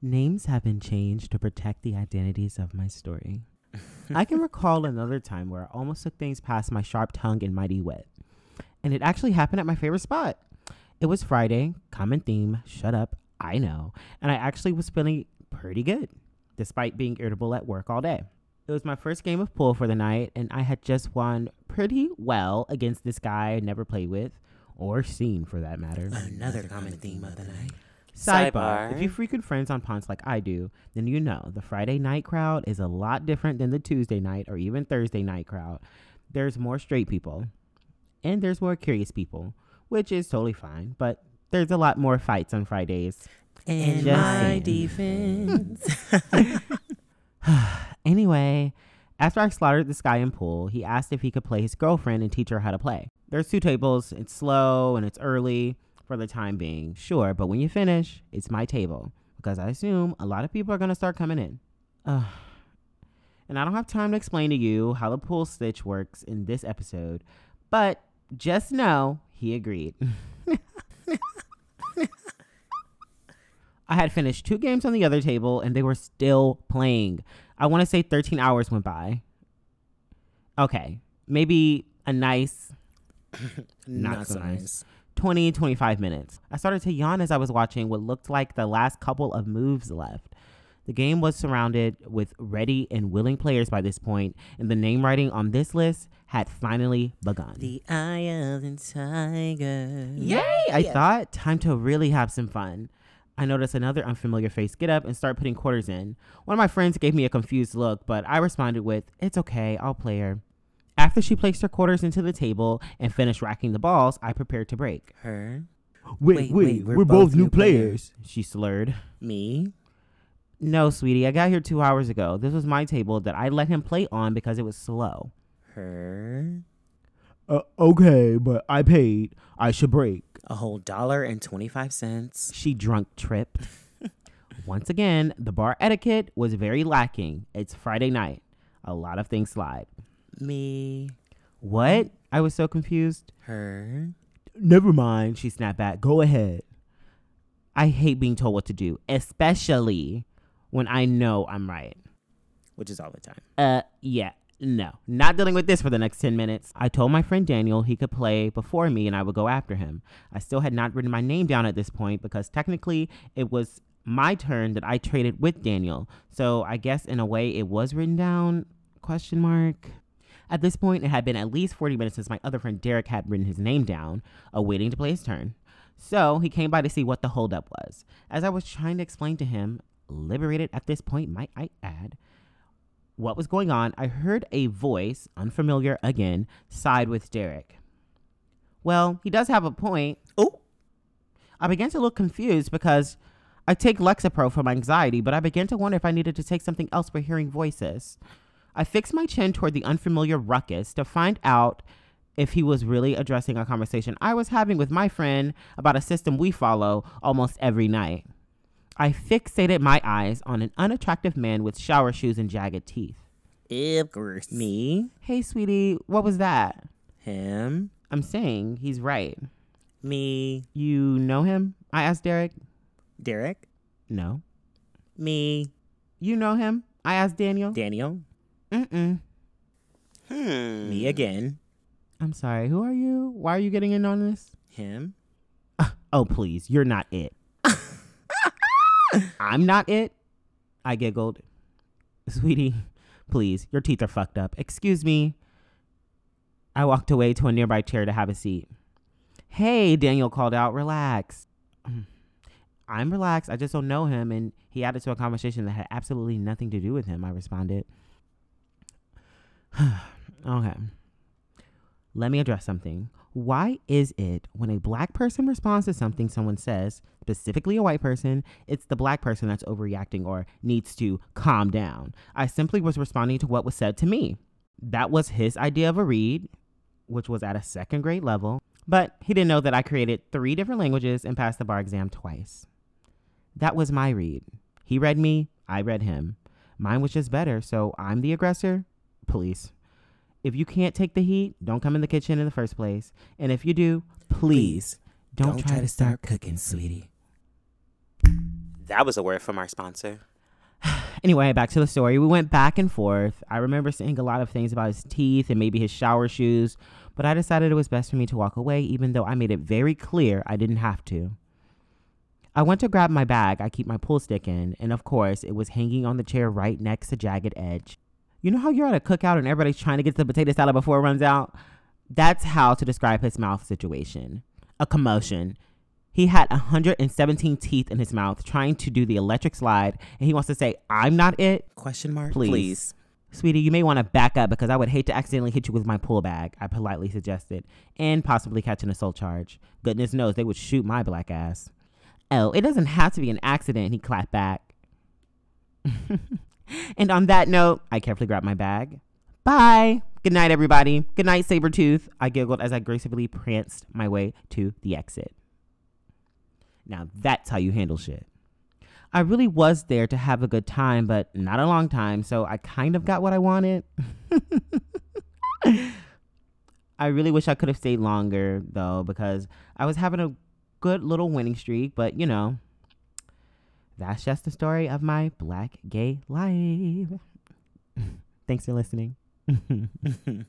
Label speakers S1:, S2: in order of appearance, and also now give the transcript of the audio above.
S1: Names have been changed to protect the identities of my story. I can recall another time where I almost took things past my sharp tongue and mighty wit. And it actually happened at my favorite spot. It was Friday, common theme, shut up, I know. And I actually was feeling pretty good, despite being irritable at work all day. It was my first game of pool for the night, and I had just won pretty well against this guy I never played with, or seen for that matter.
S2: Another common theme of the night.
S1: Sidebar.
S2: Sidebar.
S1: If you frequent friends on Ponce like I do, then you know the Friday night crowd is a lot different than the Tuesday night or even Thursday night crowd. There's more straight people, and there's more curious people, which is totally fine, but there's a lot more fights on Fridays.
S2: In
S1: Just
S2: my
S1: saying.
S2: defense.
S1: Anyway, after I slaughtered this guy in pool, he asked if he could play his girlfriend and teach her how to play. There's two tables, it's slow and it's early for the time being, sure, but when you finish, it's my table because I assume a lot of people are going to start coming in. And I don't have time to explain to you how the pool stitch works in this episode, but just know he agreed. I had finished two games on the other table and they were still playing. I want to say 13 hours went by. Okay, maybe a nice Not so nice. 20, 25 minutes. I started to yawn as I was watching what looked like the last couple of moves left. The game was surrounded with ready and willing players by this point, and the name writing on this list had finally begun.
S2: The eye of the tiger.
S1: Yay! I thought time to really have some fun. I noticed another unfamiliar face get up and start putting quarters in. One of my friends gave me a confused look, but I responded with, It's okay, I'll play her. After she placed her quarters into the table and finished racking the balls, I prepared to break.
S2: Her.
S1: Wait,
S2: Wait, wait, we're both new players.
S1: she slurred.
S2: Me.
S1: No, sweetie, I got here two hours ago. This was my table that I let him play on because it was slow.
S2: Her.
S1: Uh, okay, but I paid. I should break.
S2: A whole dollar and 25 cents.
S1: She drunk tripped. Once again, the bar etiquette was very lacking. It's Friday night. A lot of things slide.
S2: Me.
S1: What? I was so confused.
S2: Her.
S1: Never mind, she snapped back. Go ahead. I hate being told what to do, especially when I know I'm right.
S2: Which is all the time.
S1: Uh, yeah. No, not dealing with this for the next 10 minutes. I told my friend Daniel he could play before me and I would go after him. I still had not written my name down at this point because technically it was my turn that I traded with Daniel. So I guess in a way it was written down question mark. At this point it had been at least 40 minutes since my other friend Derek had written his name down, awaiting to play his turn. So he came by to see what the holdup was. As I was trying to explain to him, liberated at this point, might I add, what was going on, I heard a voice, unfamiliar again, side with Derek. Well, he does have a point.
S2: Oh.
S1: I began to look confused because I take Lexapro for my anxiety, but I began to wonder if I needed to take something else for hearing voices. I fixed my chin toward the unfamiliar ruckus to find out if he was really addressing a conversation I was having with my friend about a system we follow almost every night. I fixated my eyes on an unattractive man with shower shoes and jagged teeth.
S2: Of course. Me.
S1: Hey, sweetie, what was that?
S2: Him.
S1: I'm saying he's right.
S2: Me.
S1: You know him? I asked Derek.
S2: Derek.
S1: No.
S2: Me.
S1: You know him? I asked Daniel.
S2: Daniel.
S1: Mm-mm.
S2: Hmm. Me again.
S1: I'm sorry. Who are you? Why are you getting in on this?
S2: Him.
S1: Oh, please. You're not it. I'm not it. I giggled. Sweetie, please. Your teeth are fucked up. Excuse me. I walked away to a nearby chair to have a seat. Hey, Daniel called out. Relax. I'm relaxed. I just don't know him. And he added to a conversation that had absolutely nothing to do with him. I responded. okay. Let me address something. Why is it when a black person responds to something someone says, specifically a white person, it's the black person that's overreacting or needs to calm down? I simply was responding to what was said to me. That was his idea of a read, which was at a second grade level, but he didn't know that I created three different languages and passed the bar exam twice. That was my read. He read me, I read him. Mine was just better, so I'm the aggressor. Police. If you can't take the heat, don't come in the kitchen in the first place. And if you do, please, don't, try, to start cooking, sweetie.
S2: That was a word from our sponsor.
S1: Anyway, back to the story. We went back and forth. I remember saying a lot of things about his teeth and maybe his shower shoes, but I decided it was best for me to walk away, even though I made it very clear I didn't have to. I went to grab my bag I keep my pool stick in, and of course, it was hanging on the chair right next to Jagged Edge. You know how you're at a cookout and everybody's trying to get to the potato salad before it runs out? That's how to describe his mouth situation. A commotion. He had 117 teeth in his mouth trying to do the electric slide, and he wants to say, I'm not it?
S2: Question mark?
S1: Please.
S2: Please.
S1: Sweetie, you may want to back up because I would hate to accidentally hit you with my pool bag, I politely suggested, and possibly catch an assault charge. Goodness knows they would shoot my black ass. Oh, it doesn't have to be an accident, he clapped back. and on that note, I carefully grabbed my bag. Bye. Good night, everybody. Good night, Sabretooth. I giggled as I gracefully pranced my way to the exit. Now that's how you handle shit. I really was there to have a good time, but not a long time, so I kind of got what I wanted. I really wish I could have stayed longer, though, because I was having a good little winning streak, but you know, that's just the story of my black gay life. Thanks for listening.